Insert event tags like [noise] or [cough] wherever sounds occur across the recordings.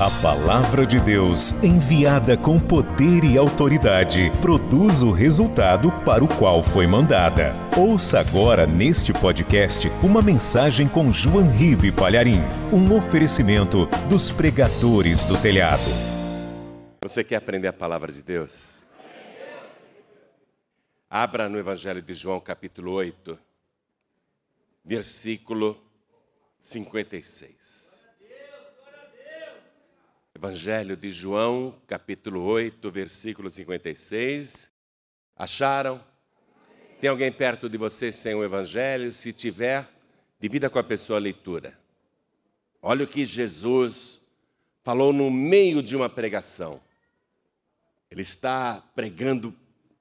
A palavra de Deus, enviada com poder e autoridade, produz o resultado para o qual foi mandada. Ouça agora neste podcast uma mensagem com João Ribe Palharim, um oferecimento dos pregadores do telhado. Você quer aprender a palavra de Deus? Abra no Evangelho de João, capítulo 8, versículo 56. Evangelho de João, capítulo 8, versículo 56. Acharam? Tem alguém perto de você sem o Evangelho? Se tiver, divida com a pessoa a leitura. Olha o que Jesus falou no meio de uma pregação. Ele está pregando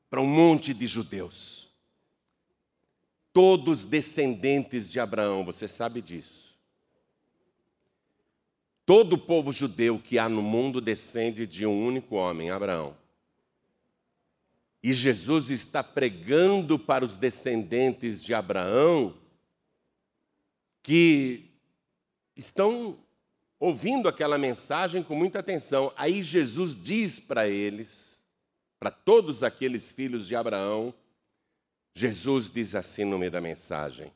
para um monte de judeus. Todos descendentes de Abraão, você sabe disso. Todo o povo judeu que há no mundo descende de um único homem, Abraão. E Jesus está pregando para os descendentes de Abraão que estão ouvindo aquela mensagem com muita atenção. Aí Jesus diz para eles, para todos aqueles filhos de Abraão, Jesus diz assim no meio da mensagem: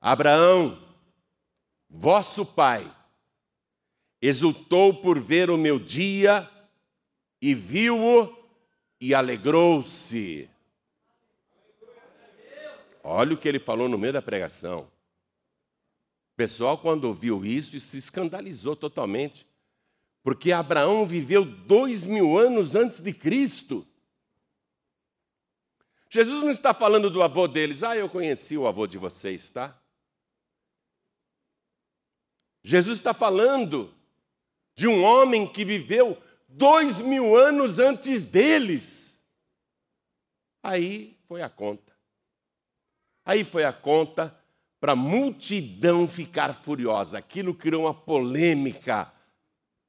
Abraão, vosso pai, exultou por ver o meu dia e viu-o e alegrou-se. Olha o que ele falou no meio da pregação. O pessoal, quando ouviu isso, se escandalizou totalmente, porque Abraão viveu dois mil anos antes de Cristo. Jesus não está falando do avô deles, ah, eu conheci o avô de vocês, tá? Jesus está falando de um homem que viveu dois mil anos antes deles. Aí foi a conta. Aí foi a conta para a multidão ficar furiosa. Aquilo criou uma polêmica.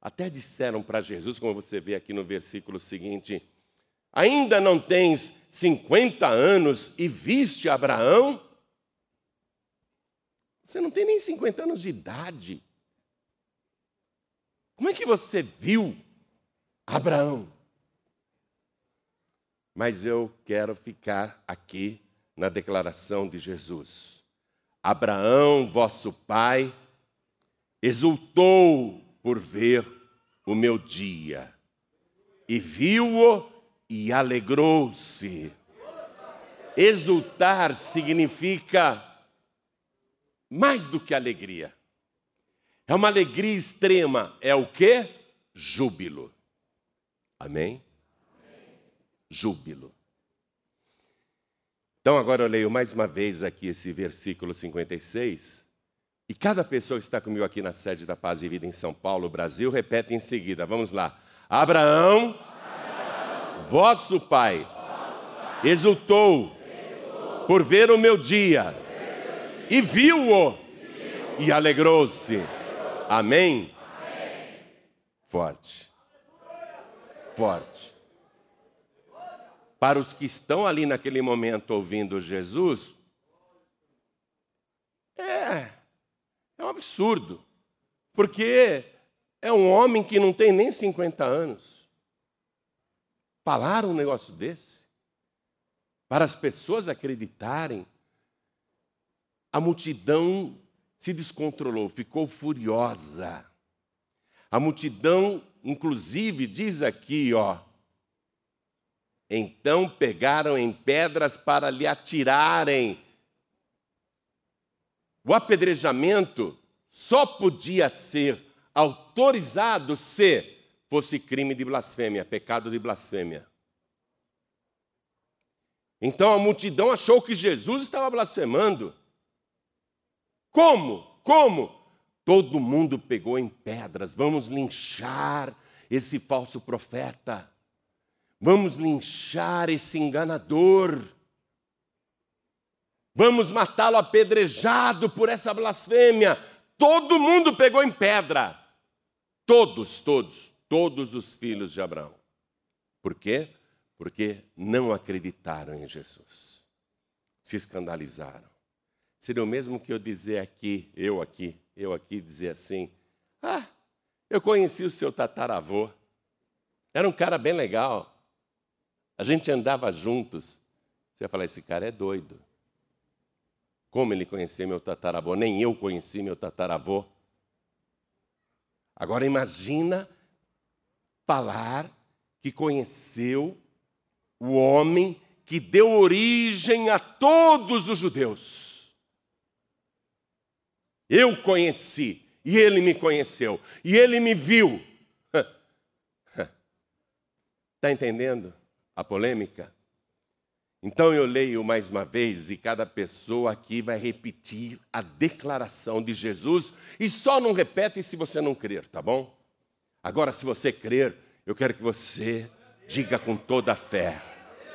Até disseram para Jesus, como você vê aqui no versículo seguinte: Ainda não tens 50 anos e viste Abraão? Você não tem nem 50 anos de idade. Como é que você viu Abraão? Mas eu quero ficar aqui na declaração de Jesus. Abraão, vosso pai, exultou por ver o meu dia, e viu-o e alegrou-se. Exultar significa mais do que alegria. É uma alegria extrema. É o que? Júbilo. Amém? Júbilo. Então agora eu leio mais uma vez aqui esse versículo 56. E cada pessoa que está comigo aqui na sede da Paz e Vida em São Paulo, Brasil, repete em seguida. Vamos lá. Abraão, Abraão vosso, pai, vosso pai, exultou, exultou por ver o meu dia, dia e viu-o viu e alegrou-se. Amém? Forte. Forte. Para os que estão ali naquele momento ouvindo Jesus, é, é um absurdo. Porque é um homem que não tem nem 50 anos. Falar um negócio desse, para as pessoas acreditarem, a multidão se descontrolou, ficou furiosa. A multidão, inclusive, diz aqui, ó. Então pegaram em pedras para lhe atirarem. O apedrejamento só podia ser autorizado se fosse crime de blasfêmia, pecado de blasfêmia. Então a multidão achou que Jesus estava blasfemando. Como? Como? Todo mundo pegou em pedras. Vamos linchar esse falso profeta. Vamos linchar esse enganador. Vamos matá-lo apedrejado por essa blasfêmia. Todo mundo pegou em pedra. Todos, todos, todos os filhos de Abraão. Por quê? Porque não acreditaram em Jesus. Se escandalizaram. Seria o mesmo que eu dizer aqui, eu aqui, eu aqui dizer assim: ah, Eu conheci o seu tataravô. Era um cara bem legal. A gente andava juntos. Você ia falar: esse cara é doido. Como ele conhecia meu tataravô? Nem eu conheci meu tataravô. Agora imagina falar que conheceu o homem que deu origem a todos os judeus. Eu conheci, e ele me conheceu, e ele me viu. Está [laughs] entendendo a polêmica? Então eu leio mais uma vez e cada pessoa aqui vai repetir a declaração de Jesus e só não repete se você não crer, tá bom? Agora, se você crer, eu quero que você diga com toda a fé.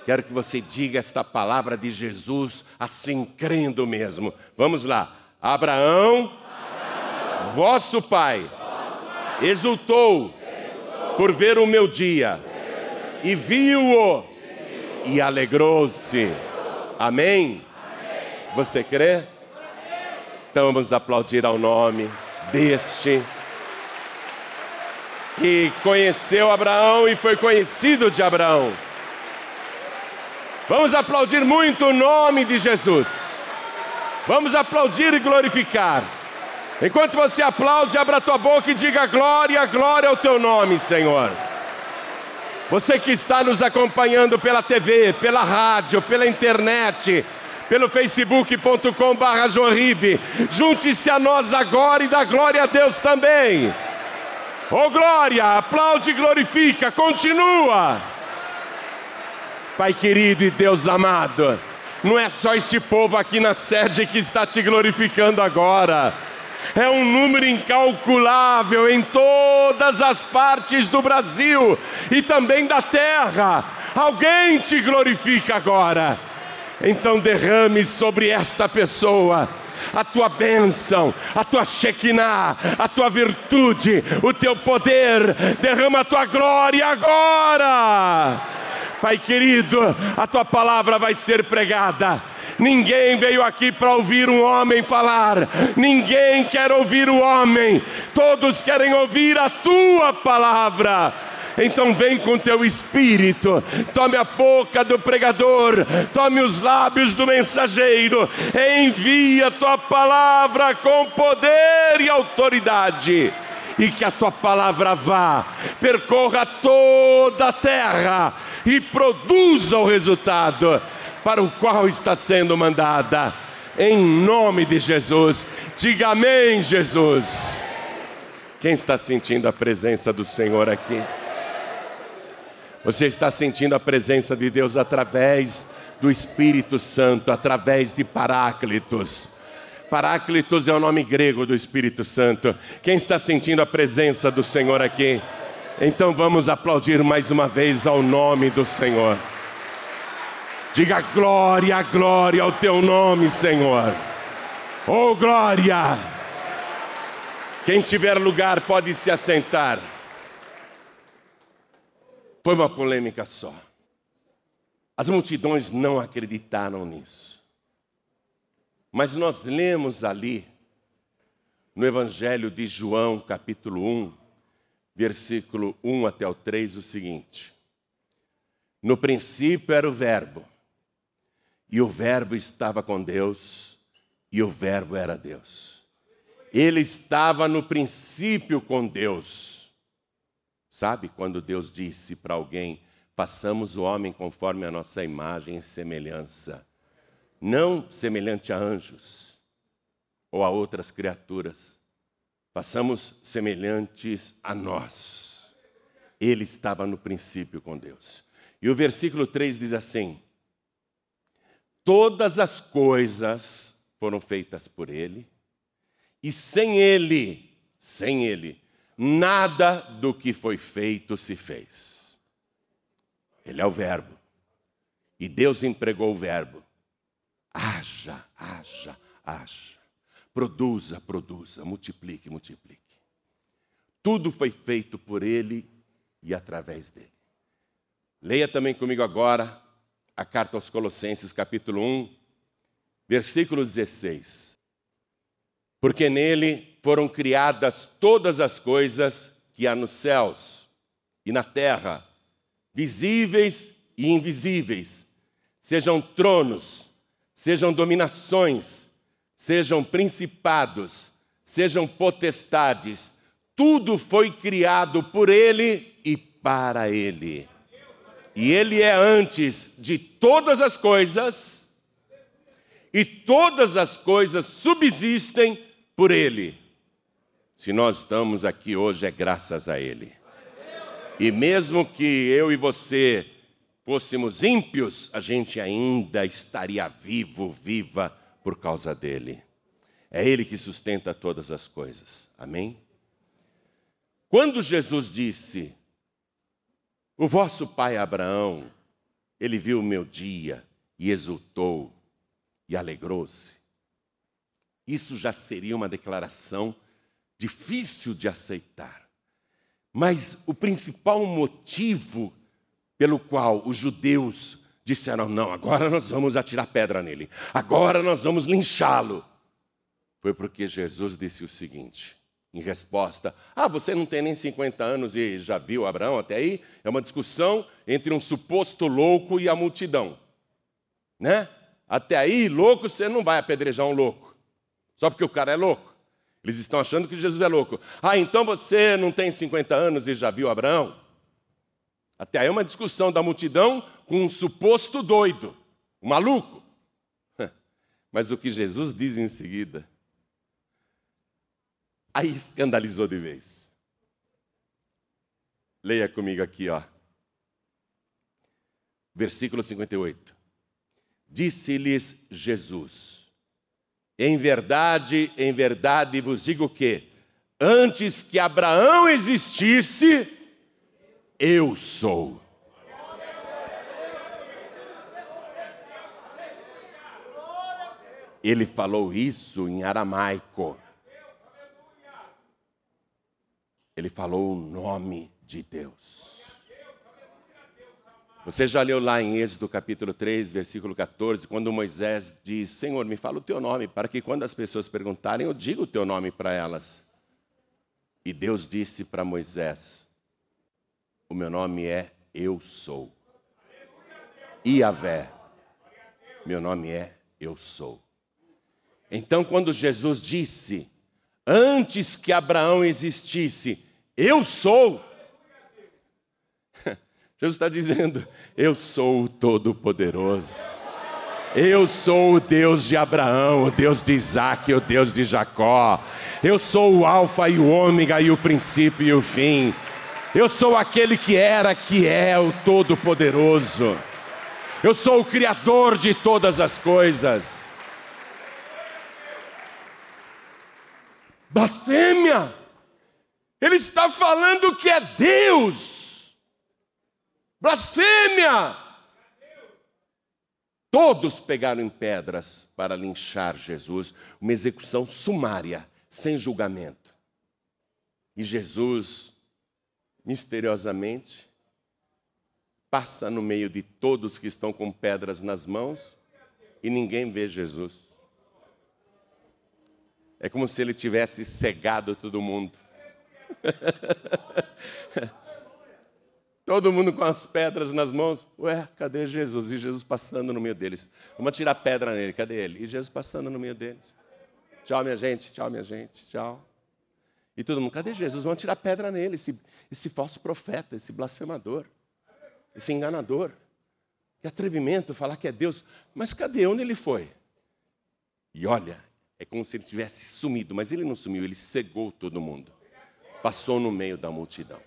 Quero que você diga esta palavra de Jesus assim, crendo mesmo. Vamos lá. Abraão, Abraão vosso, pai, vosso pai, exultou, exultou por ver o meu dia e viu-o e alegrou-se. Amém? Você crê? Então vamos aplaudir ao nome deste que conheceu Abraão e foi conhecido de Abraão. Vamos aplaudir muito o nome de Jesus. Vamos aplaudir e glorificar. Enquanto você aplaude, abra a tua boca e diga glória, glória ao teu nome, Senhor. Você que está nos acompanhando pela TV, pela rádio, pela internet, pelo facebook.com barra junte-se a nós agora e dá glória a Deus também. Oh glória, aplaude e glorifica, continua. Pai querido e Deus amado, não é só este povo aqui na sede que está te glorificando agora é um número incalculável em todas as partes do Brasil e também da terra. Alguém te glorifica agora. Então derrame sobre esta pessoa a tua bênção, a tua Shekinah, a tua virtude, o teu poder, derrama a tua glória agora. Pai querido, a tua palavra vai ser pregada. Ninguém veio aqui para ouvir um homem falar, ninguém quer ouvir o homem, todos querem ouvir a tua palavra. Então vem com teu espírito, tome a boca do pregador, tome os lábios do mensageiro, envia tua palavra com poder e autoridade. E que a tua palavra vá, percorra toda a terra e produza o resultado para o qual está sendo mandada. Em nome de Jesus, diga amém, Jesus. Quem está sentindo a presença do Senhor aqui? Você está sentindo a presença de Deus através do Espírito Santo, através de Paráclitos. Paráclitos é o nome grego do Espírito Santo. Quem está sentindo a presença do Senhor aqui? Então vamos aplaudir mais uma vez ao nome do Senhor. Diga glória, glória ao teu nome, Senhor. Oh, glória! Quem tiver lugar pode se assentar. Foi uma polêmica só. As multidões não acreditaram nisso. Mas nós lemos ali, no Evangelho de João, capítulo 1, versículo 1 até o 3, o seguinte: No princípio era o Verbo e o Verbo estava com Deus, e o Verbo era Deus. Ele estava no princípio com Deus. Sabe quando Deus disse para alguém: façamos o homem conforme a nossa imagem e semelhança, não semelhante a anjos ou a outras criaturas, façamos semelhantes a nós. Ele estava no princípio com Deus. E o versículo 3 diz assim: Todas as coisas foram feitas por Ele, e sem Ele, sem Ele, nada do que foi feito se fez. Ele é o Verbo, e Deus empregou o Verbo. Haja, haja, haja. Produza, produza, multiplique, multiplique. Tudo foi feito por Ele e através dele. Leia também comigo agora a carta aos Colossenses, capítulo 1, versículo 16. Porque nele foram criadas todas as coisas que há nos céus e na terra, visíveis e invisíveis, sejam tronos, sejam dominações, sejam principados, sejam potestades, tudo foi criado por Ele e para Ele. E Ele é antes de todas as coisas, e todas as coisas subsistem por Ele. Se nós estamos aqui hoje é graças a Ele. E mesmo que eu e você fôssemos ímpios, a gente ainda estaria vivo, viva por causa dele. É Ele que sustenta todas as coisas. Amém? Quando Jesus disse: O vosso pai Abraão, ele viu o meu dia e exultou e alegrou-se. Isso já seria uma declaração difícil de aceitar. Mas o principal motivo pelo qual os judeus disseram: não, agora nós vamos atirar pedra nele, agora nós vamos linchá-lo, foi porque Jesus disse o seguinte, em resposta: ah, você não tem nem 50 anos e já viu Abraão até aí? É uma discussão entre um suposto louco e a multidão, né? Até aí, louco, você não vai apedrejar um louco, só porque o cara é louco. Eles estão achando que Jesus é louco. Ah, então você não tem 50 anos e já viu Abraão? Até aí é uma discussão da multidão com um suposto doido, um maluco. [laughs] Mas o que Jesus diz em seguida, aí escandalizou de vez. Leia comigo aqui, ó. Versículo 58. Disse-lhes Jesus: em verdade, em verdade vos digo que, antes que Abraão existisse, eu sou. Ele falou isso em aramaico. Ele falou o nome de Deus. Você já leu lá em Êxodo capítulo 3, versículo 14, quando Moisés diz: Senhor, me fala o teu nome, para que quando as pessoas perguntarem, eu diga o teu nome para elas. E Deus disse para Moisés: O meu nome é Eu Sou. Iavé, meu nome é Eu Sou. Então, quando Jesus disse, antes que Abraão existisse, Eu sou, [laughs] Jesus está dizendo: Eu sou o Todo-Poderoso. Eu sou o Deus de Abraão, o Deus de Isaac, o Deus de Jacó. Eu sou o Alfa e o Ômega e o princípio e o fim. Eu sou aquele que era, que é o Todo-Poderoso. Eu sou o Criador de todas as coisas. Blasfêmia! Ele está falando que é Deus. Blasfêmia! Todos pegaram em pedras para linchar Jesus, uma execução sumária, sem julgamento. E Jesus, misteriosamente, passa no meio de todos que estão com pedras nas mãos e ninguém vê Jesus. É como se ele tivesse cegado todo mundo. [laughs] Todo mundo com as pedras nas mãos. Ué, cadê Jesus? E Jesus passando no meio deles. Vamos tirar pedra nele, cadê ele? E Jesus passando no meio deles. Tchau, minha gente, tchau, minha gente, tchau. E todo mundo, cadê Jesus? Vamos tirar pedra nele, esse, esse falso profeta, esse blasfemador, esse enganador. Que atrevimento falar que é Deus. Mas cadê? Onde ele foi? E olha, é como se ele tivesse sumido, mas ele não sumiu, ele cegou todo mundo. Passou no meio da multidão.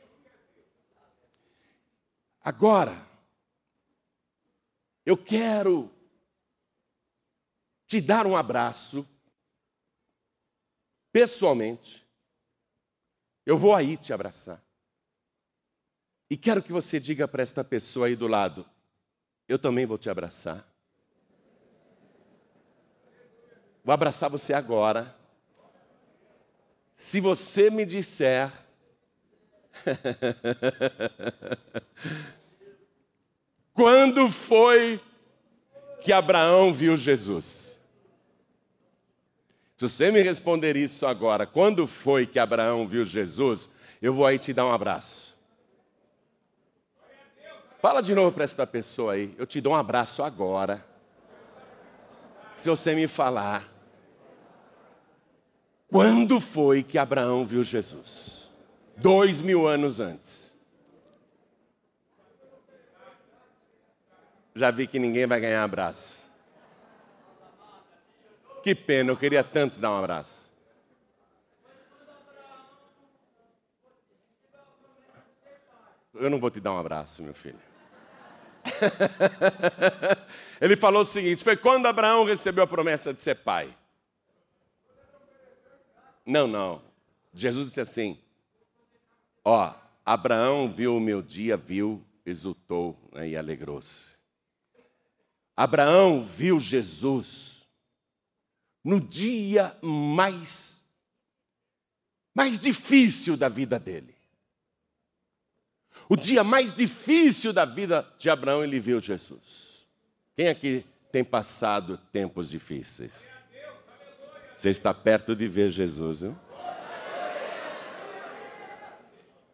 Agora, eu quero te dar um abraço, pessoalmente. Eu vou aí te abraçar. E quero que você diga para esta pessoa aí do lado: Eu também vou te abraçar. Vou abraçar você agora. Se você me disser [laughs] Quando foi que Abraão viu Jesus? Se você me responder isso agora, quando foi que Abraão viu Jesus? eu vou aí te dar um abraço. Fala de novo para esta pessoa aí, eu te dou um abraço agora. Se você me falar, quando foi que Abraão viu Jesus? Dois mil anos antes. Já vi que ninguém vai ganhar abraço. Que pena, eu queria tanto dar um abraço. Eu não vou te dar um abraço, meu filho. [laughs] Ele falou o seguinte: foi quando Abraão recebeu a promessa de ser pai. Não, não. Jesus disse assim: Ó, Abraão viu o meu dia, viu, exultou né, e alegrou-se. Abraão viu Jesus no dia mais, mais difícil da vida dele. O dia mais difícil da vida de Abraão, ele viu Jesus. Quem aqui tem passado tempos difíceis? Você está perto de ver Jesus?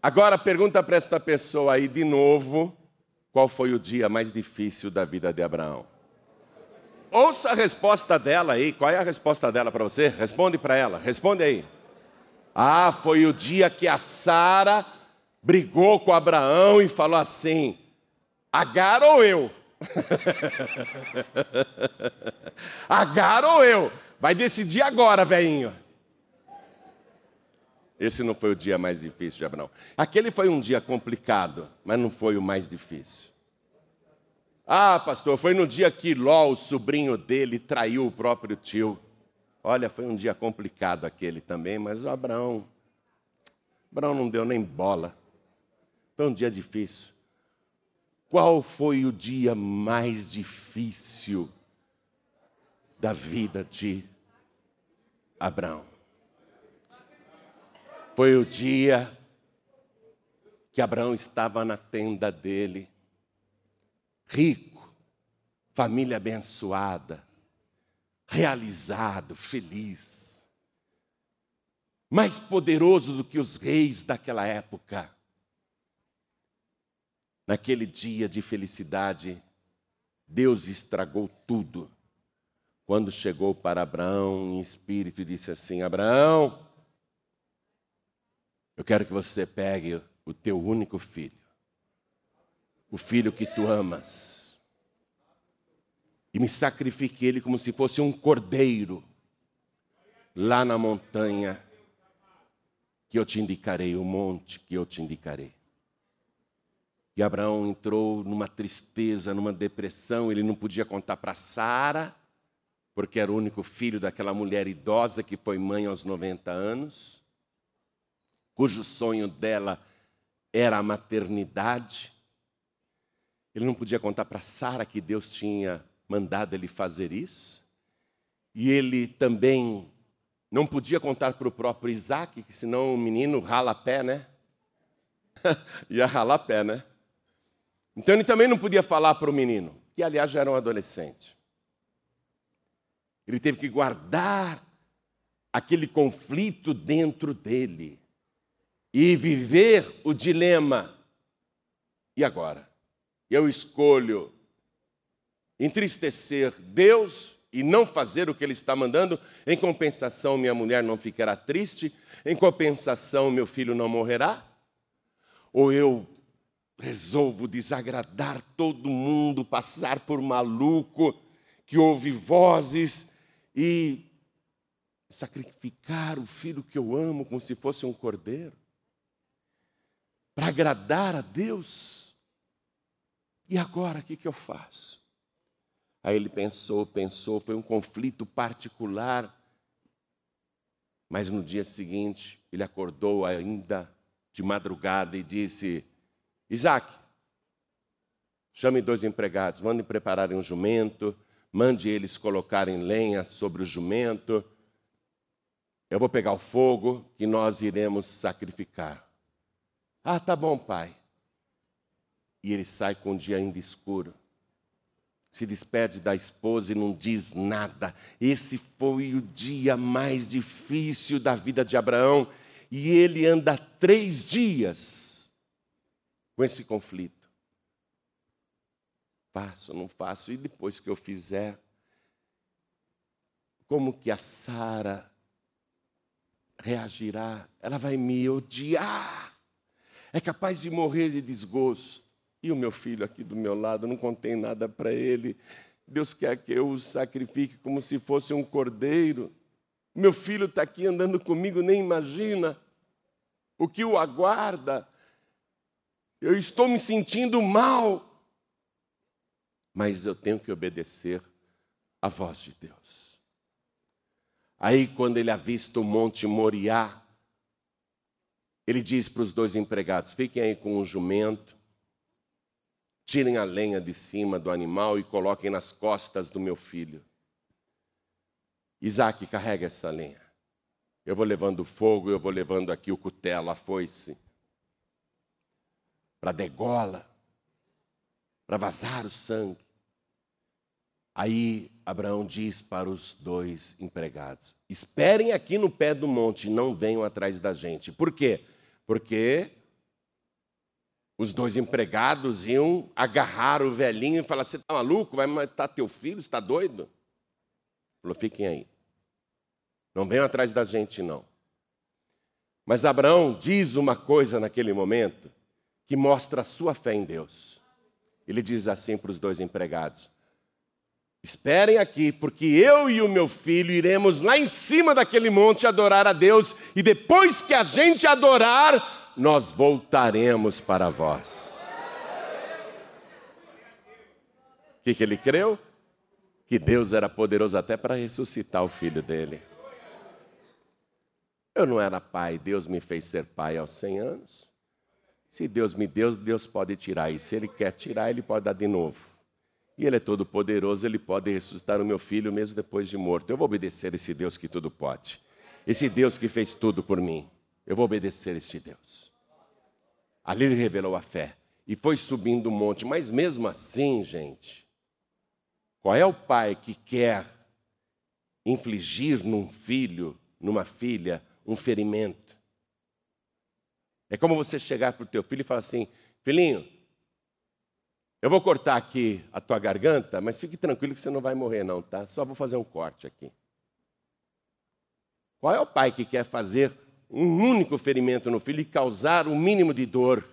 Agora pergunta para esta pessoa aí de novo, qual foi o dia mais difícil da vida de Abraão? Ouça a resposta dela aí. Qual é a resposta dela para você? Responde para ela. Responde aí. Ah, foi o dia que a Sara brigou com Abraão e falou assim: Agar ou eu? [laughs] Agar ou eu? Vai decidir agora, velhinho. Esse não foi o dia mais difícil de Abraão. Aquele foi um dia complicado, mas não foi o mais difícil. Ah, pastor, foi no dia que Ló, o sobrinho dele, traiu o próprio tio. Olha, foi um dia complicado aquele também, mas o Abraão, Abraão não deu nem bola. Foi um dia difícil. Qual foi o dia mais difícil da vida de Abraão? Foi o dia que Abraão estava na tenda dele, rico, família abençoada, realizado, feliz, mais poderoso do que os reis daquela época. Naquele dia de felicidade, Deus estragou tudo. Quando chegou para Abraão em espírito e disse assim: Abraão, eu quero que você pegue o teu único filho, o filho que tu amas, e me sacrifique ele como se fosse um cordeiro, lá na montanha que eu te indicarei, o monte que eu te indicarei. E Abraão entrou numa tristeza, numa depressão, ele não podia contar para Sara, porque era o único filho daquela mulher idosa que foi mãe aos 90 anos, cujo sonho dela era a maternidade. Ele não podia contar para Sara que Deus tinha mandado ele fazer isso. E ele também não podia contar para o próprio Isaac, que senão o menino rala pé, né? [laughs] Ia ralar pé, né? Então ele também não podia falar para o menino, que aliás já era um adolescente. Ele teve que guardar aquele conflito dentro dele e viver o dilema. E agora? Eu escolho entristecer Deus e não fazer o que Ele está mandando, em compensação, minha mulher não ficará triste, em compensação, meu filho não morrerá? Ou eu resolvo desagradar todo mundo, passar por maluco, que ouve vozes e sacrificar o filho que eu amo como se fosse um cordeiro, para agradar a Deus. E agora o que, que eu faço? Aí ele pensou, pensou, foi um conflito particular. Mas no dia seguinte, ele acordou ainda de madrugada e disse: Isaac, chame dois empregados, mande prepararem um jumento, mande eles colocarem lenha sobre o jumento. Eu vou pegar o fogo que nós iremos sacrificar. Ah, tá bom, pai. E ele sai com o dia ainda escuro. Se despede da esposa e não diz nada. Esse foi o dia mais difícil da vida de Abraão. e ele anda três dias com esse conflito. Faço, não faço, e depois que eu fizer, como que a Sara reagirá? Ela vai me odiar, é capaz de morrer de desgosto. E o meu filho aqui do meu lado, não contei nada para ele. Deus quer que eu o sacrifique como se fosse um cordeiro. Meu filho está aqui andando comigo, nem imagina o que o aguarda. Eu estou me sentindo mal, mas eu tenho que obedecer à voz de Deus. Aí, quando ele avista o Monte Moriá, ele diz para os dois empregados: fiquem aí com o jumento, Tirem a lenha de cima do animal e coloquem nas costas do meu filho. Isaac, carrega essa lenha. Eu vou levando fogo, eu vou levando aqui o cutelo, a foice, para degola, para vazar o sangue. Aí Abraão diz para os dois empregados: Esperem aqui no pé do monte, não venham atrás da gente. Por quê? Porque os dois empregados iam agarrar o velhinho e falar: Você está maluco? Vai matar teu filho? Está doido? Falou: Fiquem aí. Não venham atrás da gente, não. Mas Abraão diz uma coisa naquele momento que mostra a sua fé em Deus. Ele diz assim para os dois empregados: Esperem aqui, porque eu e o meu filho iremos lá em cima daquele monte adorar a Deus, e depois que a gente adorar, nós voltaremos para vós. O que, que ele creu? Que Deus era poderoso até para ressuscitar o filho dele. Eu não era pai, Deus me fez ser pai aos 100 anos. Se Deus me deu, Deus pode tirar. E se Ele quer tirar, Ele pode dar de novo. E Ele é todo poderoso, Ele pode ressuscitar o meu filho mesmo depois de morto. Eu vou obedecer esse Deus que tudo pode. Esse Deus que fez tudo por mim. Eu vou obedecer este Deus. Ali ele revelou a fé e foi subindo o monte. Mas mesmo assim, gente, qual é o pai que quer infligir num filho, numa filha, um ferimento? É como você chegar para o teu filho e falar assim: filhinho, eu vou cortar aqui a tua garganta, mas fique tranquilo que você não vai morrer, não, tá? Só vou fazer um corte aqui. Qual é o pai que quer fazer um único ferimento no filho e causar o um mínimo de dor.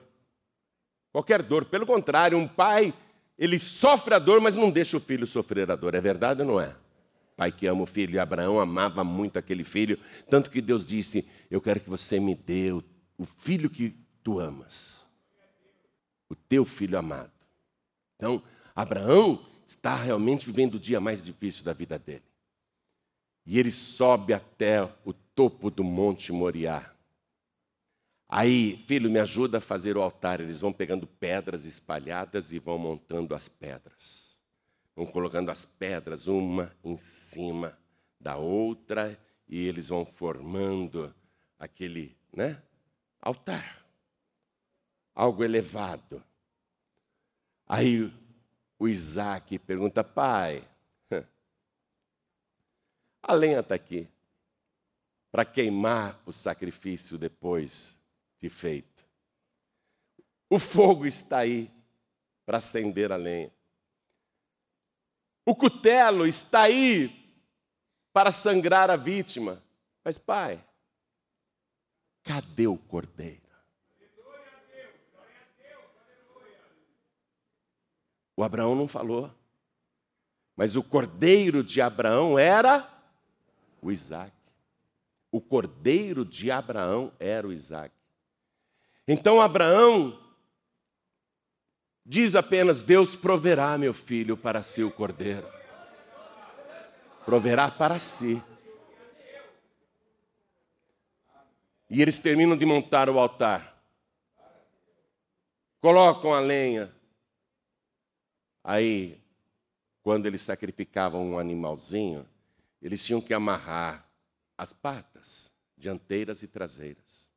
Qualquer dor. Pelo contrário, um pai, ele sofre a dor, mas não deixa o filho sofrer a dor. É verdade ou não é? Pai que ama o filho, e Abraão amava muito aquele filho, tanto que Deus disse: Eu quero que você me dê o, o filho que tu amas, o teu filho amado. Então, Abraão está realmente vivendo o dia mais difícil da vida dele. E ele sobe até o topo do Monte Moriá. Aí, filho, me ajuda a fazer o altar. Eles vão pegando pedras espalhadas e vão montando as pedras. Vão colocando as pedras uma em cima da outra e eles vão formando aquele, né? Altar. Algo elevado. Aí o Isaac pergunta, pai, a lenha está aqui para queimar o sacrifício depois de feito. O fogo está aí para acender a lenha. O cutelo está aí para sangrar a vítima. Mas, pai, cadê o cordeiro? O Abraão não falou. Mas o cordeiro de Abraão era o Isaac. O cordeiro de Abraão era o Isaac. Então Abraão diz apenas: Deus proverá, meu filho, para si o cordeiro. Proverá para si. E eles terminam de montar o altar. Colocam a lenha. Aí, quando eles sacrificavam um animalzinho, eles tinham que amarrar as patas, dianteiras e traseiras.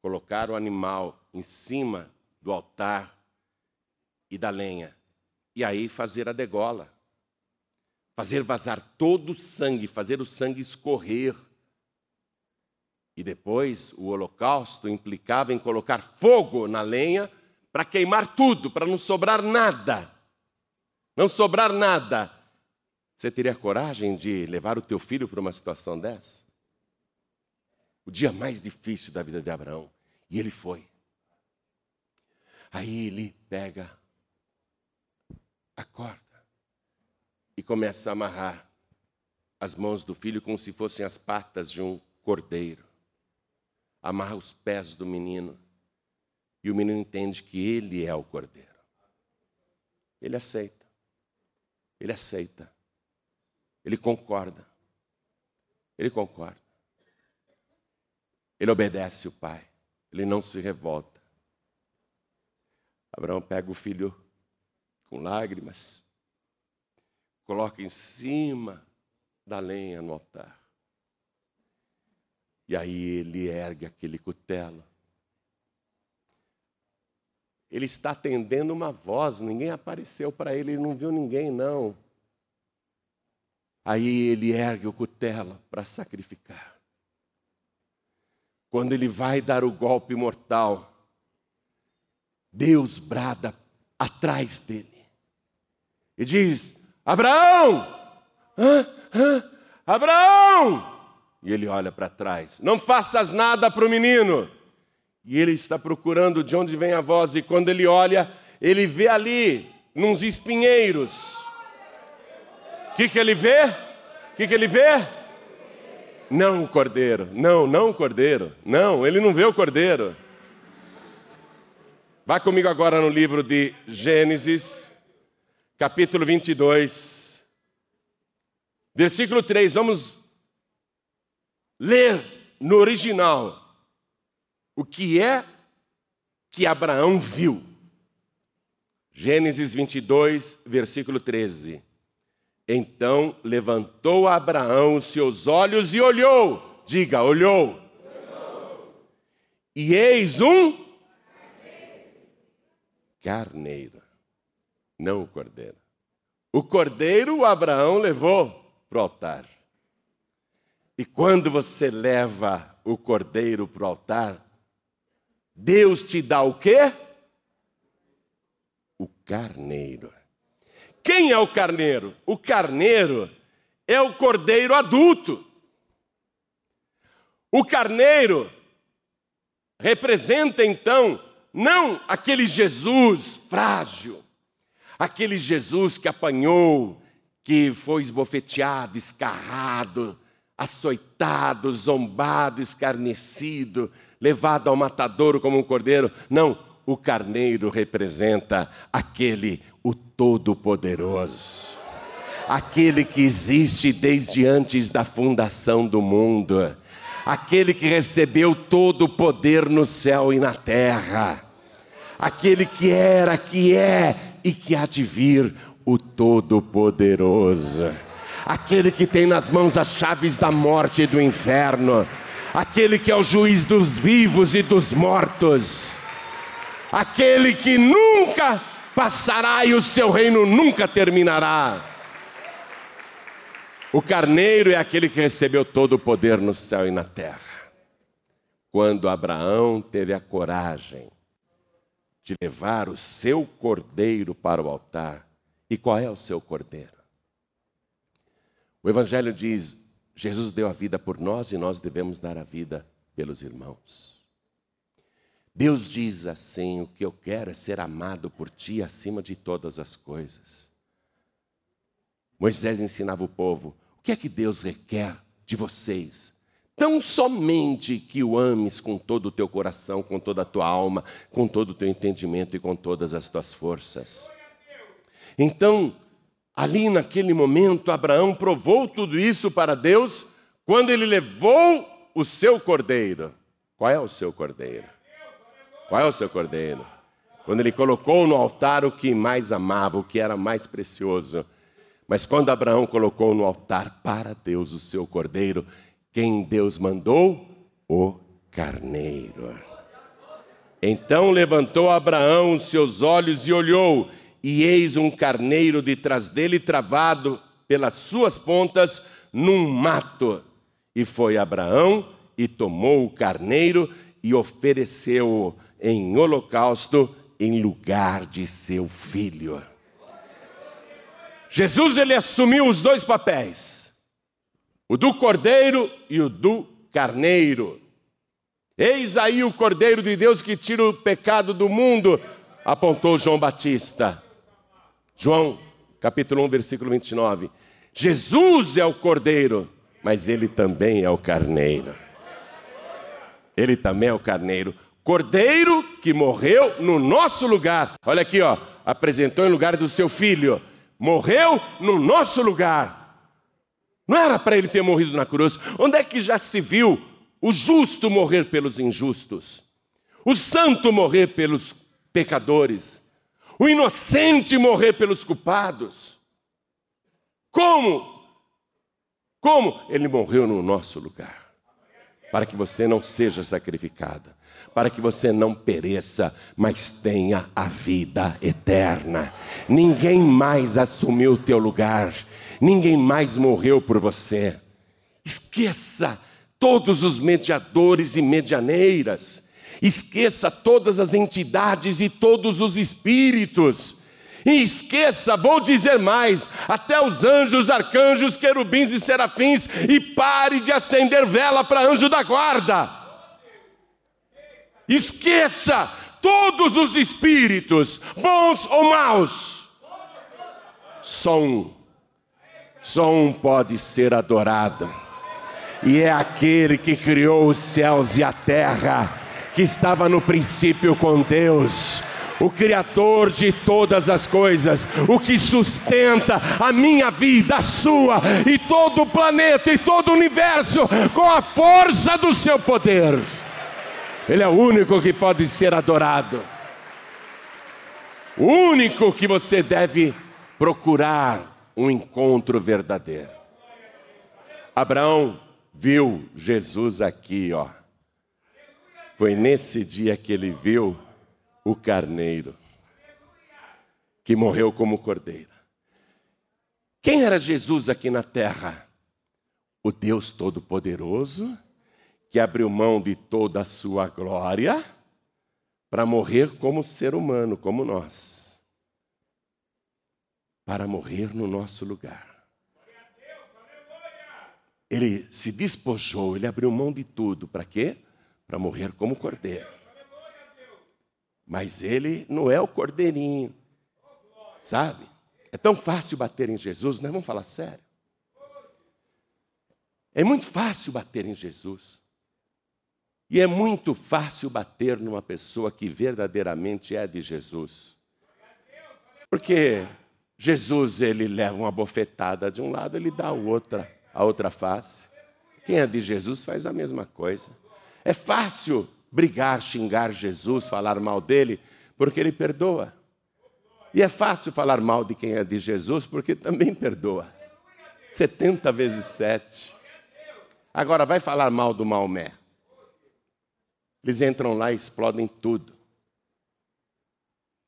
Colocar o animal em cima do altar e da lenha. E aí fazer a degola. Fazer vazar todo o sangue, fazer o sangue escorrer. E depois o holocausto implicava em colocar fogo na lenha para queimar tudo, para não sobrar nada. Não sobrar nada. Você teria coragem de levar o teu filho para uma situação dessa? O dia mais difícil da vida de Abraão. E ele foi. Aí ele pega a corda e começa a amarrar as mãos do filho como se fossem as patas de um cordeiro. Amarra os pés do menino. E o menino entende que ele é o cordeiro. Ele aceita. Ele aceita. Ele concorda. Ele concorda. Ele obedece o pai. Ele não se revolta. Abraão pega o filho com lágrimas, coloca em cima da lenha no altar. E aí ele ergue aquele cutelo. Ele está atendendo uma voz, ninguém apareceu para ele, ele não viu ninguém, não. Aí ele ergue o cutelo para sacrificar. Quando ele vai dar o golpe mortal, Deus brada atrás dele. E diz: Abraão, hã, hã, Abraão! E ele olha para trás: Não faças nada para o menino. E ele está procurando de onde vem a voz, e quando ele olha, ele vê ali, nos espinheiros, o que, que ele vê? O que, que ele vê? Não o cordeiro, não, não o cordeiro, não, ele não vê o cordeiro. Vá comigo agora no livro de Gênesis, capítulo 22, versículo 3. Vamos ler no original o que é que Abraão viu. Gênesis 22, versículo 13. Então levantou Abraão os seus olhos e olhou. Diga, olhou. olhou. E eis um carneiro, não o cordeiro. O cordeiro Abraão levou para o altar. E quando você leva o cordeiro para o altar, Deus te dá o quê? O carneiro. Quem é o carneiro? O carneiro é o cordeiro adulto. O carneiro representa então não aquele Jesus frágil, aquele Jesus que apanhou, que foi esbofeteado, escarrado, açoitado, zombado, escarnecido, levado ao matadouro como um cordeiro. Não, o carneiro representa aquele, Todo-Poderoso, aquele que existe desde antes da fundação do mundo, aquele que recebeu todo o poder no céu e na terra, aquele que era, que é e que há de vir, o Todo-Poderoso, aquele que tem nas mãos as chaves da morte e do inferno, aquele que é o juiz dos vivos e dos mortos. Aquele que nunca passará e o seu reino nunca terminará. O carneiro é aquele que recebeu todo o poder no céu e na terra. Quando Abraão teve a coragem de levar o seu cordeiro para o altar, e qual é o seu cordeiro? O Evangelho diz: Jesus deu a vida por nós e nós devemos dar a vida pelos irmãos. Deus diz assim: o que eu quero é ser amado por ti acima de todas as coisas. Moisés ensinava o povo: o que é que Deus requer de vocês? Tão somente que o ames com todo o teu coração, com toda a tua alma, com todo o teu entendimento e com todas as tuas forças. Então, ali naquele momento, Abraão provou tudo isso para Deus quando ele levou o seu cordeiro. Qual é o seu cordeiro? Qual é o seu cordeiro? Quando ele colocou no altar o que mais amava, o que era mais precioso. Mas quando Abraão colocou no altar para Deus o seu cordeiro, quem Deus mandou? O carneiro. Então levantou Abraão os seus olhos e olhou, e eis um carneiro detrás dele, travado pelas suas pontas num mato. E foi Abraão e tomou o carneiro e ofereceu-o em holocausto em lugar de seu filho. Jesus ele assumiu os dois papéis, o do cordeiro e o do carneiro. Eis aí o cordeiro de Deus que tira o pecado do mundo, apontou João Batista. João, capítulo 1, versículo 29. Jesus é o cordeiro, mas ele também é o carneiro. Ele também é o carneiro. Cordeiro que morreu no nosso lugar. Olha aqui, ó, apresentou em lugar do seu filho morreu no nosso lugar. Não era para ele ter morrido na cruz. Onde é que já se viu o justo morrer pelos injustos? O santo morrer pelos pecadores? O inocente morrer pelos culpados? Como? Como? Ele morreu no nosso lugar. Para que você não seja sacrificada para que você não pereça, mas tenha a vida eterna. Ninguém mais assumiu o teu lugar, ninguém mais morreu por você. Esqueça todos os mediadores e medianeiras, esqueça todas as entidades e todos os espíritos. E esqueça, vou dizer mais, até os anjos, arcanjos, querubins e serafins, e pare de acender vela para anjo da guarda. Esqueça todos os espíritos, bons ou maus. Só um, só um pode ser adorado, e é aquele que criou os céus e a terra, que estava no princípio com Deus o Criador de todas as coisas, o que sustenta a minha vida, a sua e todo o planeta e todo o universo com a força do seu poder. Ele é o único que pode ser adorado. O único que você deve procurar um encontro verdadeiro. Abraão viu Jesus aqui, ó. Foi nesse dia que ele viu o carneiro que morreu como cordeiro. Quem era Jesus aqui na terra? O Deus Todo-Poderoso que abriu mão de toda a sua glória para morrer como ser humano, como nós. Para morrer no nosso lugar. Ele se despojou, ele abriu mão de tudo. Para quê? Para morrer como cordeiro. Mas ele não é o cordeirinho. Sabe? É tão fácil bater em Jesus, nós vamos falar sério. É muito fácil bater em Jesus. E é muito fácil bater numa pessoa que verdadeiramente é de Jesus. Porque Jesus ele leva uma bofetada de um lado, ele dá a outra, a outra face. Quem é de Jesus faz a mesma coisa. É fácil brigar, xingar Jesus, falar mal dele, porque ele perdoa. E é fácil falar mal de quem é de Jesus, porque também perdoa. 70 vezes 7. Agora vai falar mal do Maomé. Eles entram lá e explodem tudo.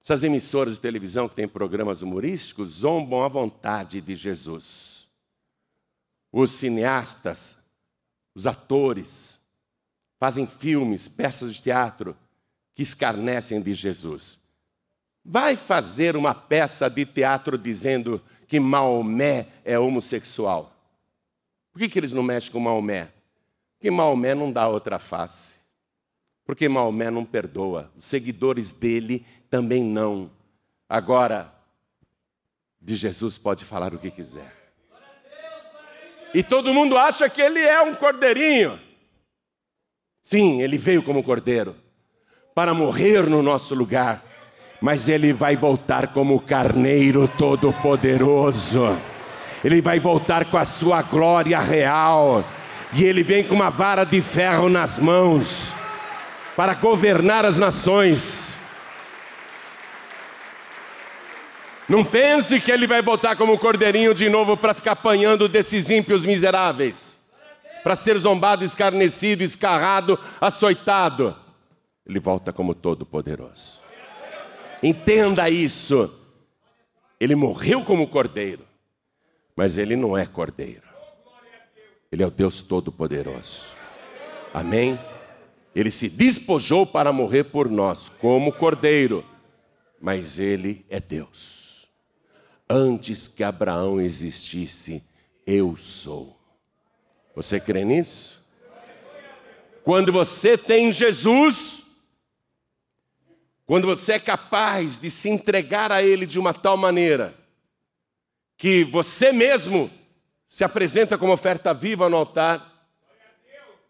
Essas emissoras de televisão que têm programas humorísticos zombam à vontade de Jesus. Os cineastas, os atores, fazem filmes, peças de teatro que escarnecem de Jesus. Vai fazer uma peça de teatro dizendo que Maomé é homossexual. Por que, que eles não mexem com Maomé? Porque Maomé não dá outra face. Porque Maomé não perdoa, os seguidores dele também não. Agora, de Jesus pode falar o que quiser. E todo mundo acha que ele é um cordeirinho. Sim, ele veio como cordeiro para morrer no nosso lugar, mas ele vai voltar como carneiro todo-poderoso. Ele vai voltar com a sua glória real. E ele vem com uma vara de ferro nas mãos para governar as nações. Não pense que ele vai voltar como cordeirinho de novo para ficar apanhando desses ímpios miseráveis, para ser zombado, escarnecido, escarrado, açoitado. Ele volta como todo-poderoso. Entenda isso. Ele morreu como cordeiro, mas ele não é cordeiro. Ele é o Deus Todo-Poderoso. Amém? Ele se despojou para morrer por nós, como cordeiro, mas ele é Deus. Antes que Abraão existisse, eu sou. Você crê nisso? Quando você tem Jesus, quando você é capaz de se entregar a Ele de uma tal maneira, que você mesmo se apresenta como oferta viva no altar,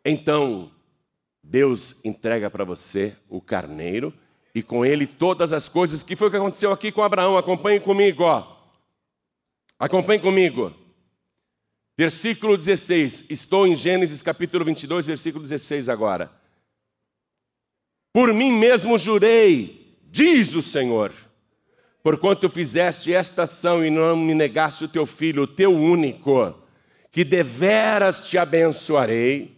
então Deus entrega para você o carneiro e com ele todas as coisas, que foi o que aconteceu aqui com Abraão. Acompanhe comigo, ó. Acompanhe comigo. Versículo 16. Estou em Gênesis capítulo 22, versículo 16 agora. Por mim mesmo jurei, diz o Senhor, porquanto fizeste esta ação e não me negaste o teu filho, o teu único, que deveras te abençoarei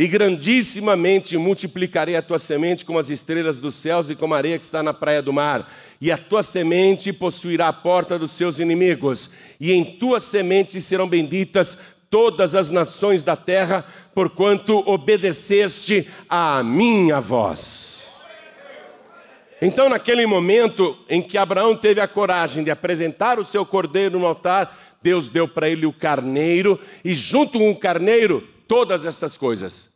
e grandissimamente multiplicarei a tua semente como as estrelas dos céus e como a areia que está na praia do mar. E a tua semente possuirá a porta dos seus inimigos, e em tua semente serão benditas todas as nações da terra, porquanto obedeceste à minha voz. Então, naquele momento em que Abraão teve a coragem de apresentar o seu cordeiro no altar, Deus deu para ele o carneiro, e junto com o carneiro, todas essas coisas.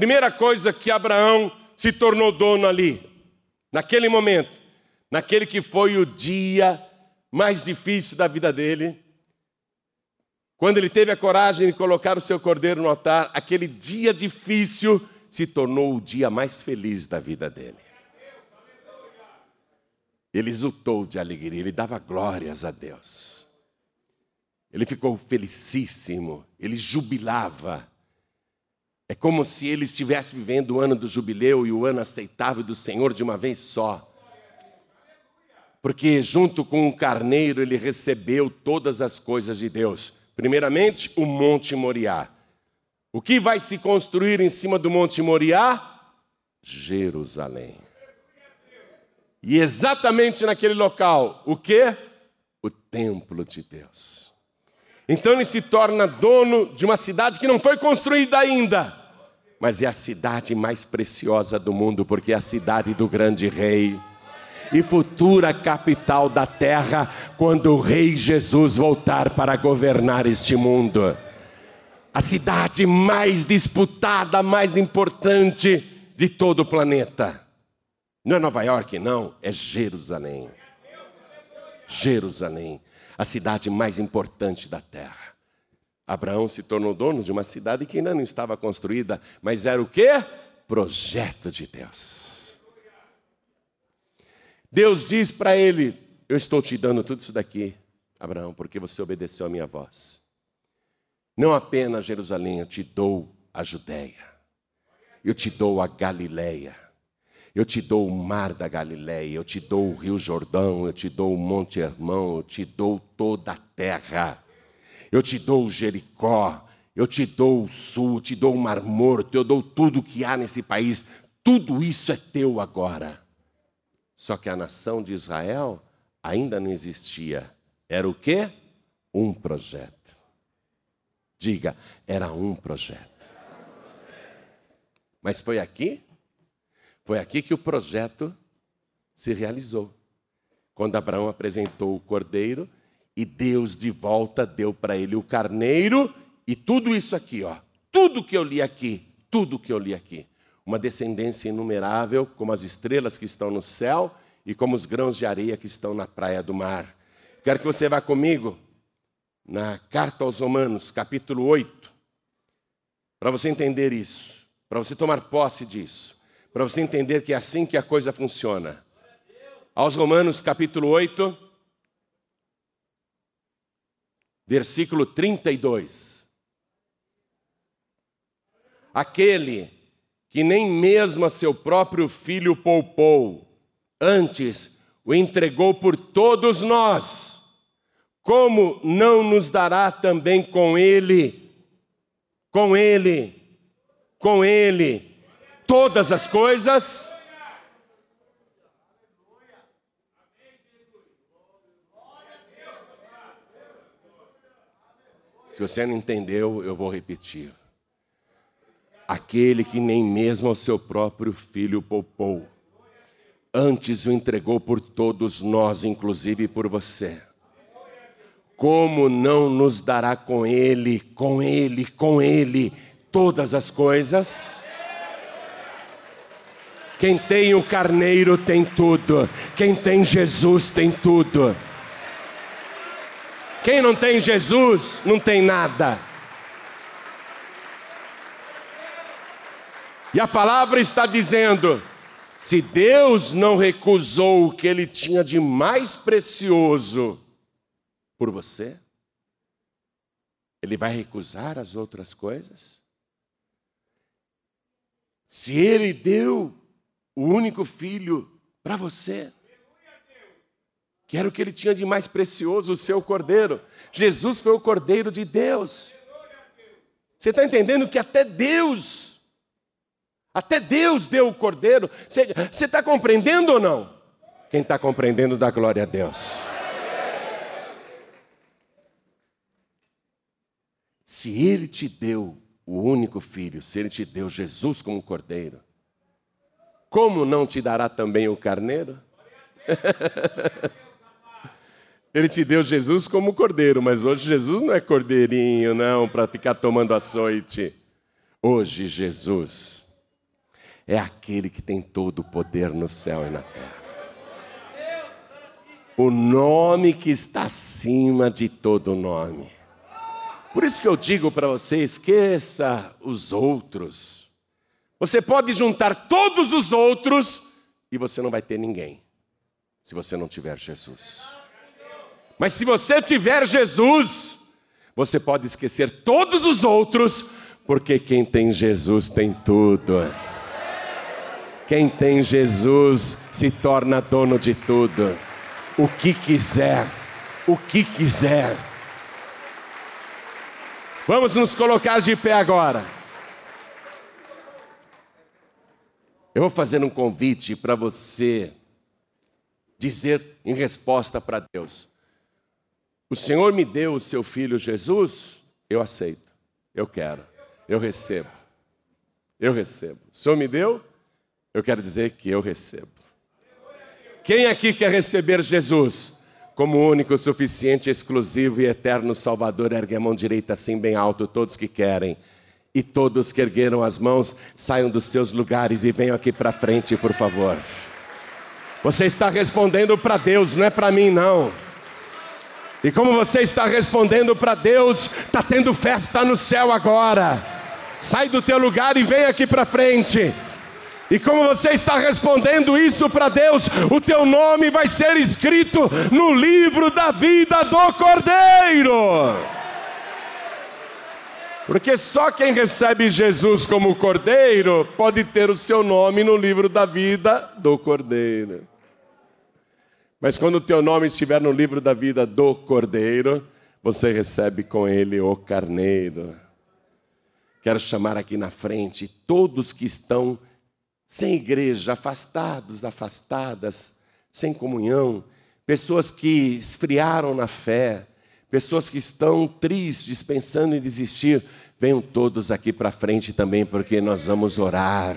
Primeira coisa que Abraão se tornou dono ali, naquele momento, naquele que foi o dia mais difícil da vida dele, quando ele teve a coragem de colocar o seu cordeiro no altar, aquele dia difícil se tornou o dia mais feliz da vida dele. Ele exultou de alegria, ele dava glórias a Deus. Ele ficou felicíssimo, ele jubilava. É como se ele estivesse vivendo o ano do jubileu e o ano aceitável do Senhor de uma vez só. Porque junto com o carneiro ele recebeu todas as coisas de Deus. Primeiramente, o Monte Moriá. O que vai se construir em cima do Monte Moriá? Jerusalém. E exatamente naquele local, o que? O templo de Deus. Então ele se torna dono de uma cidade que não foi construída ainda mas é a cidade mais preciosa do mundo, porque é a cidade do grande rei e futura capital da terra quando o Rei Jesus voltar para governar este mundo. A cidade mais disputada, mais importante de todo o planeta. Não é Nova York, não, é Jerusalém. Jerusalém, a cidade mais importante da terra. Abraão se tornou dono de uma cidade que ainda não estava construída, mas era o quê? Projeto de Deus. Deus diz para ele: Eu estou te dando tudo isso daqui, Abraão, porque você obedeceu a minha voz. Não apenas Jerusalém, eu te dou a Judéia, eu te dou a Galileia, eu te dou o mar da Galileia, eu te dou o rio Jordão, eu te dou o Monte Hermão, eu te dou toda a terra eu te dou Jericó, eu te dou o sul, te dou o Mar Morto, eu dou tudo que há nesse país. Tudo isso é teu agora. Só que a nação de Israel ainda não existia. Era o quê? Um projeto. Diga, era um projeto. Mas foi aqui? Foi aqui que o projeto se realizou. Quando Abraão apresentou o cordeiro e Deus de volta deu para ele o carneiro e tudo isso aqui, ó. Tudo que eu li aqui, tudo que eu li aqui. Uma descendência inumerável, como as estrelas que estão no céu e como os grãos de areia que estão na praia do mar. Quero que você vá comigo na carta aos Romanos, capítulo 8, para você entender isso, para você tomar posse disso, para você entender que é assim que a coisa funciona. Aos Romanos, capítulo 8, versículo 32. Aquele que nem mesmo a seu próprio filho poupou, antes o entregou por todos nós, como não nos dará também com ele, com ele, com ele, todas as coisas? Se você não entendeu, eu vou repetir. aquele que nem mesmo ao seu próprio filho poupou, antes o entregou por todos nós, inclusive por você. Como não nos dará com ele, com ele, com ele todas as coisas? Quem tem o carneiro tem tudo, quem tem Jesus tem tudo. Quem não tem Jesus não tem nada. E a palavra está dizendo: se Deus não recusou o que ele tinha de mais precioso por você, ele vai recusar as outras coisas? Se ele deu o único filho para você, que era o que ele tinha de mais precioso, o seu cordeiro. Jesus foi o cordeiro de Deus. Você está entendendo que até Deus até Deus deu o cordeiro. Você está compreendendo ou não? Quem está compreendendo, dá glória a Deus. Se Ele te deu o único filho, se Ele te deu Jesus como cordeiro, como não te dará também o carneiro? [laughs] Ele te deu Jesus como cordeiro, mas hoje Jesus não é cordeirinho, não, para ficar tomando açoite. Hoje Jesus é aquele que tem todo o poder no céu e na terra. O nome que está acima de todo nome. Por isso que eu digo para você: esqueça os outros. Você pode juntar todos os outros e você não vai ter ninguém, se você não tiver Jesus. Mas se você tiver Jesus, você pode esquecer todos os outros, porque quem tem Jesus tem tudo. Quem tem Jesus se torna dono de tudo. O que quiser, o que quiser. Vamos nos colocar de pé agora. Eu vou fazer um convite para você dizer em resposta para Deus: O Senhor me deu o seu filho Jesus, eu aceito, eu quero, eu recebo, eu recebo. O Senhor me deu, eu quero dizer que eu recebo. Quem aqui quer receber Jesus como único, suficiente, exclusivo e eterno Salvador? Ergue a mão direita assim bem alto, todos que querem. E todos que ergueram as mãos, saiam dos seus lugares e venham aqui para frente, por favor. Você está respondendo para Deus, não é para mim, não. E como você está respondendo para Deus, está tendo festa no céu agora. Sai do teu lugar e vem aqui para frente. E como você está respondendo isso para Deus, o teu nome vai ser escrito no livro da vida do Cordeiro. Porque só quem recebe Jesus como Cordeiro pode ter o seu nome no livro da vida do Cordeiro. Mas quando o teu nome estiver no livro da vida do Cordeiro, você recebe com ele o Carneiro. Quero chamar aqui na frente todos que estão sem igreja, afastados, afastadas, sem comunhão, pessoas que esfriaram na fé, pessoas que estão tristes, pensando em desistir, venham todos aqui para frente também, porque nós vamos orar.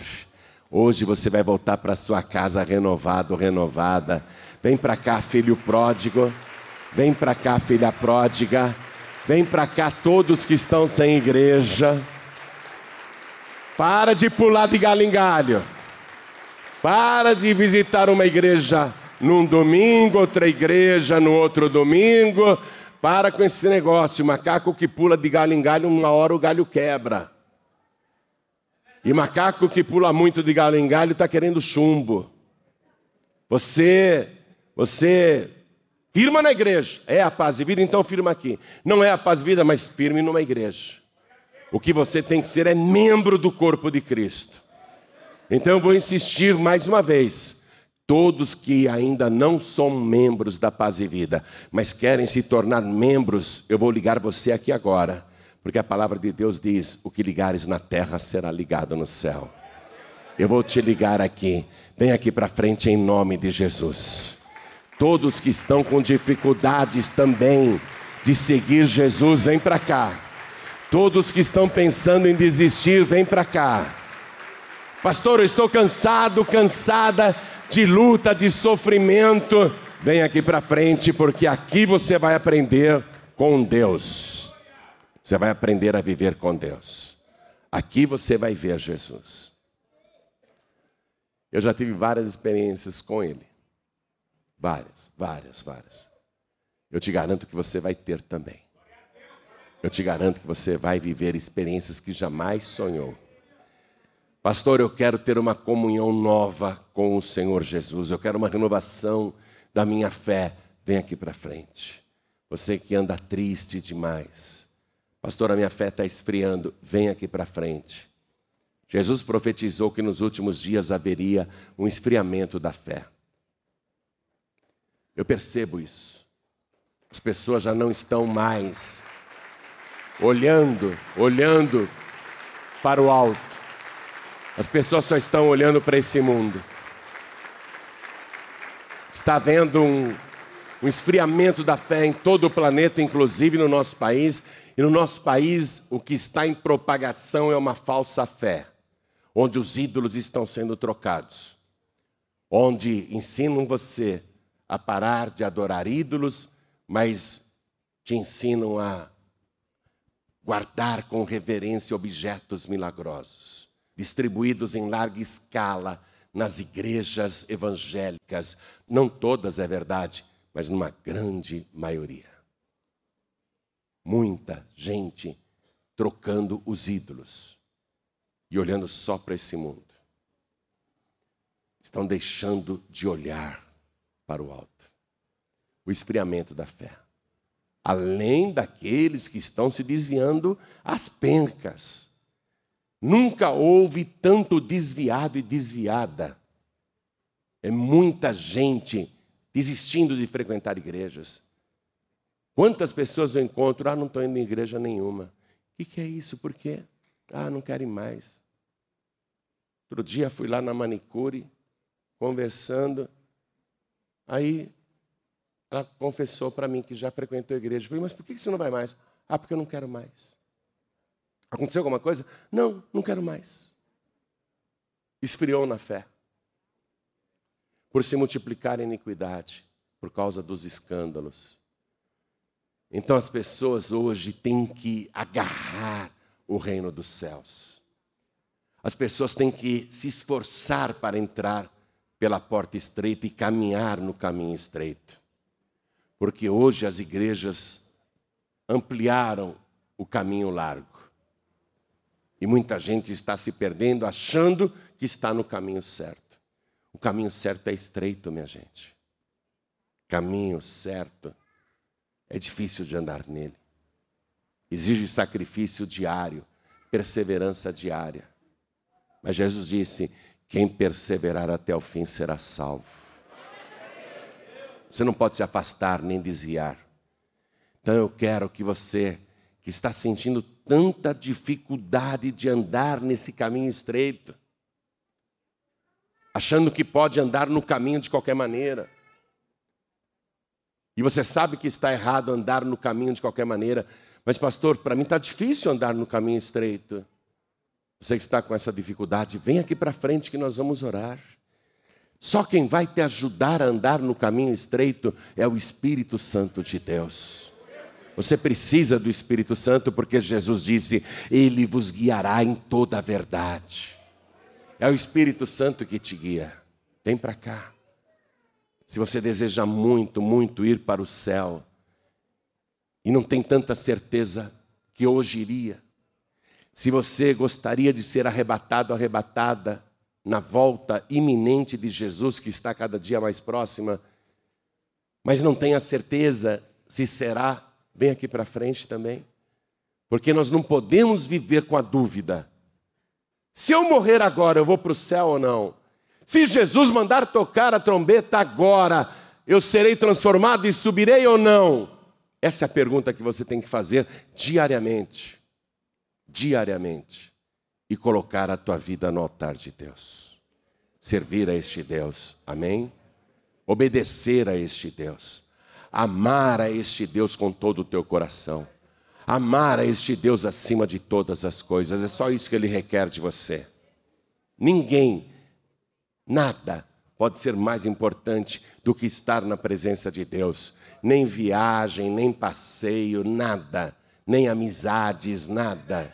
Hoje você vai voltar para sua casa renovado, renovada. Vem para cá, filho pródigo. Vem para cá, filha pródiga. Vem para cá, todos que estão sem igreja. Para de pular de galho em galho. Para de visitar uma igreja num domingo, outra igreja no outro domingo. Para com esse negócio. Macaco que pula de galho em galho, uma hora o galho quebra. E macaco que pula muito de galho em galho está querendo chumbo. Você, você firma na igreja. É a paz e vida, então firma aqui. Não é a paz e vida, mas firme numa igreja. O que você tem que ser é membro do corpo de Cristo. Então eu vou insistir mais uma vez. Todos que ainda não são membros da Paz e Vida, mas querem se tornar membros, eu vou ligar você aqui agora, porque a palavra de Deus diz: o que ligares na terra será ligado no céu. Eu vou te ligar aqui, vem aqui para frente em nome de Jesus. Todos que estão com dificuldades também de seguir Jesus, vem para cá. Todos que estão pensando em desistir, vem para cá. Pastor, eu estou cansado, cansada de luta, de sofrimento. Vem aqui para frente, porque aqui você vai aprender com Deus. Você vai aprender a viver com Deus. Aqui você vai ver Jesus. Eu já tive várias experiências com Ele. Várias, várias, várias. Eu te garanto que você vai ter também. Eu te garanto que você vai viver experiências que jamais sonhou. Pastor, eu quero ter uma comunhão nova com o Senhor Jesus. Eu quero uma renovação da minha fé. Vem aqui para frente. Você que anda triste demais. Pastor, a minha fé está esfriando. Vem aqui para frente. Jesus profetizou que nos últimos dias haveria um esfriamento da fé. Eu percebo isso. As pessoas já não estão mais olhando, olhando para o alto. As pessoas só estão olhando para esse mundo. Está havendo um, um esfriamento da fé em todo o planeta, inclusive no nosso país. E no nosso país, o que está em propagação é uma falsa fé, onde os ídolos estão sendo trocados, onde ensinam você a parar de adorar ídolos, mas te ensinam a guardar com reverência objetos milagrosos, distribuídos em larga escala nas igrejas evangélicas. Não todas é verdade, mas numa grande maioria. Muita gente trocando os ídolos e olhando só para esse mundo. Estão deixando de olhar para o alto. O esfriamento da fé além daqueles que estão se desviando às pencas. Nunca houve tanto desviado e desviada. É muita gente desistindo de frequentar igrejas. Quantas pessoas eu encontro? Ah, não estou indo em igreja nenhuma. O que, que é isso? Por quê? Ah, não quero ir mais. Outro dia fui lá na manicure, conversando. Aí ela confessou para mim que já frequentou a igreja. Eu falei, mas por que você não vai mais? Ah, porque eu não quero mais. Aconteceu alguma coisa? Não, não quero mais. Esfriou na fé. Por se multiplicar a iniquidade, por causa dos escândalos. Então as pessoas hoje têm que agarrar o reino dos céus. As pessoas têm que se esforçar para entrar pela porta estreita e caminhar no caminho estreito porque hoje as igrejas ampliaram o caminho largo. E muita gente está se perdendo achando que está no caminho certo. O caminho certo é estreito, minha gente. Caminho certo é difícil de andar nele. Exige sacrifício diário, perseverança diária. Mas Jesus disse: quem perseverar até o fim será salvo. Você não pode se afastar nem desviar. Então eu quero que você, que está sentindo tanta dificuldade de andar nesse caminho estreito, achando que pode andar no caminho de qualquer maneira, e você sabe que está errado andar no caminho de qualquer maneira, mas pastor, para mim está difícil andar no caminho estreito. Você que está com essa dificuldade, vem aqui para frente que nós vamos orar. Só quem vai te ajudar a andar no caminho estreito é o Espírito Santo de Deus. Você precisa do Espírito Santo porque Jesus disse: Ele vos guiará em toda a verdade. É o Espírito Santo que te guia. Vem para cá. Se você deseja muito, muito ir para o céu e não tem tanta certeza que hoje iria, se você gostaria de ser arrebatado, arrebatada, na volta iminente de Jesus, que está cada dia mais próxima, mas não tem a certeza se será, vem aqui para frente também, porque nós não podemos viver com a dúvida. Se eu morrer agora, eu vou para o céu ou não? Se Jesus mandar tocar a trombeta agora, eu serei transformado e subirei ou não? Essa é a pergunta que você tem que fazer diariamente. Diariamente e colocar a tua vida no altar de Deus. Servir a este Deus, amém? Obedecer a este Deus. Amar a este Deus com todo o teu coração. Amar a este Deus acima de todas as coisas, é só isso que ele requer de você. Ninguém, nada pode ser mais importante do que estar na presença de Deus. Nem viagem, nem passeio, nada, nem amizades, nada,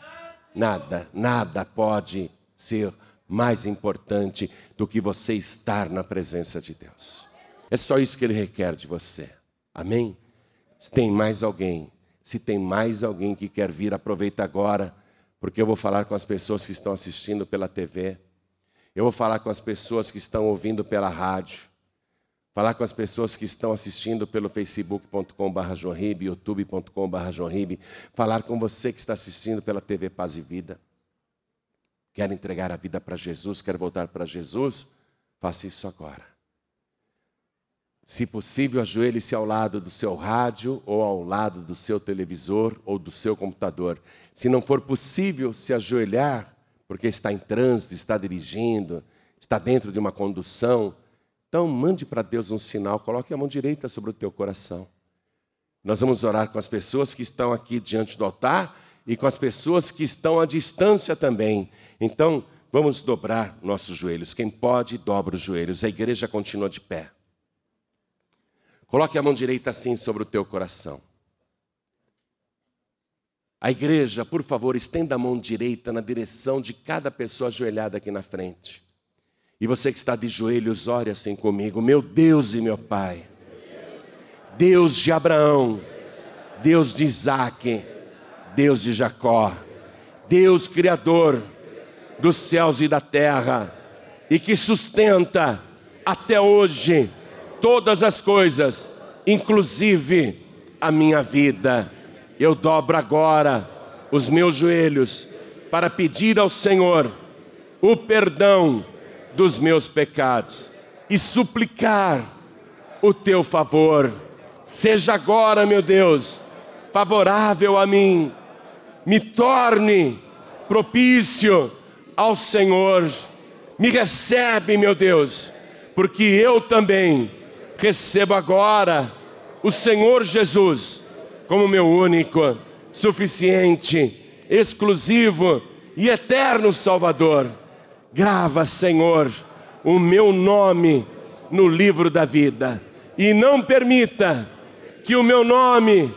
nada, nada pode ser mais importante do que você estar na presença de Deus. É só isso que Ele requer de você. Amém? Se tem mais alguém, se tem mais alguém que quer vir, aproveita agora, porque eu vou falar com as pessoas que estão assistindo pela TV. Eu vou falar com as pessoas que estão ouvindo pela rádio, falar com as pessoas que estão assistindo pelo facebook.com.br youtube.com.br falar com você que está assistindo pela TV Paz e Vida. Quer entregar a vida para Jesus, quer voltar para Jesus? Faça isso agora. Se possível, ajoelhe-se ao lado do seu rádio ou ao lado do seu televisor ou do seu computador. Se não for possível se ajoelhar, porque está em trânsito, está dirigindo, está dentro de uma condução. Então, mande para Deus um sinal, coloque a mão direita sobre o teu coração. Nós vamos orar com as pessoas que estão aqui diante do altar e com as pessoas que estão à distância também. Então, vamos dobrar nossos joelhos. Quem pode, dobra os joelhos. A igreja continua de pé. Coloque a mão direita assim sobre o teu coração. A igreja, por favor, estenda a mão direita na direção de cada pessoa ajoelhada aqui na frente. E você que está de joelhos, ore assim comigo. Meu Deus e meu Pai, Deus de Abraão, Deus de Isaac, Deus de Jacó, Deus Criador dos céus e da terra, e que sustenta até hoje todas as coisas, inclusive a minha vida. Eu dobro agora os meus joelhos para pedir ao Senhor o perdão dos meus pecados e suplicar o teu favor. Seja agora, meu Deus, favorável a mim, me torne propício ao Senhor, me recebe, meu Deus, porque eu também recebo agora o Senhor Jesus como meu único, suficiente, exclusivo e eterno Salvador. Grava, Senhor, o meu nome no livro da vida. E não permita que o meu nome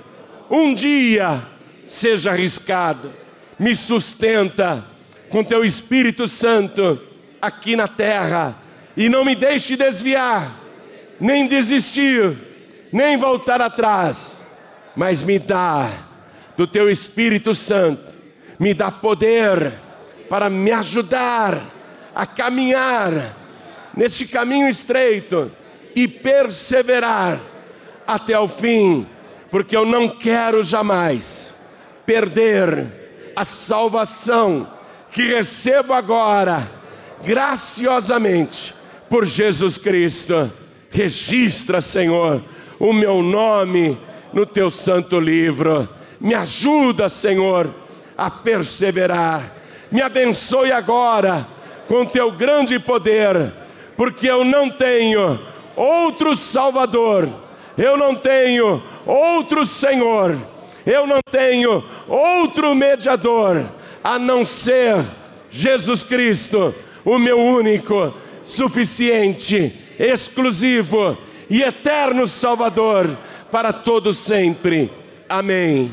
um dia seja arriscado. Me sustenta com teu Espírito Santo aqui na terra. E não me deixe desviar, nem desistir, nem voltar atrás. Mas me dá do teu Espírito Santo, me dá poder para me ajudar a caminhar neste caminho estreito e perseverar até o fim, porque eu não quero jamais perder a salvação que recebo agora, graciosamente, por Jesus Cristo. Registra, Senhor, o meu nome no teu santo livro. Me ajuda, Senhor, a perseverar. Me abençoe agora com teu grande poder, porque eu não tenho outro Salvador, eu não tenho outro Senhor, eu não tenho outro mediador a não ser Jesus Cristo, o meu único, suficiente, exclusivo e eterno Salvador para todos sempre. Amém.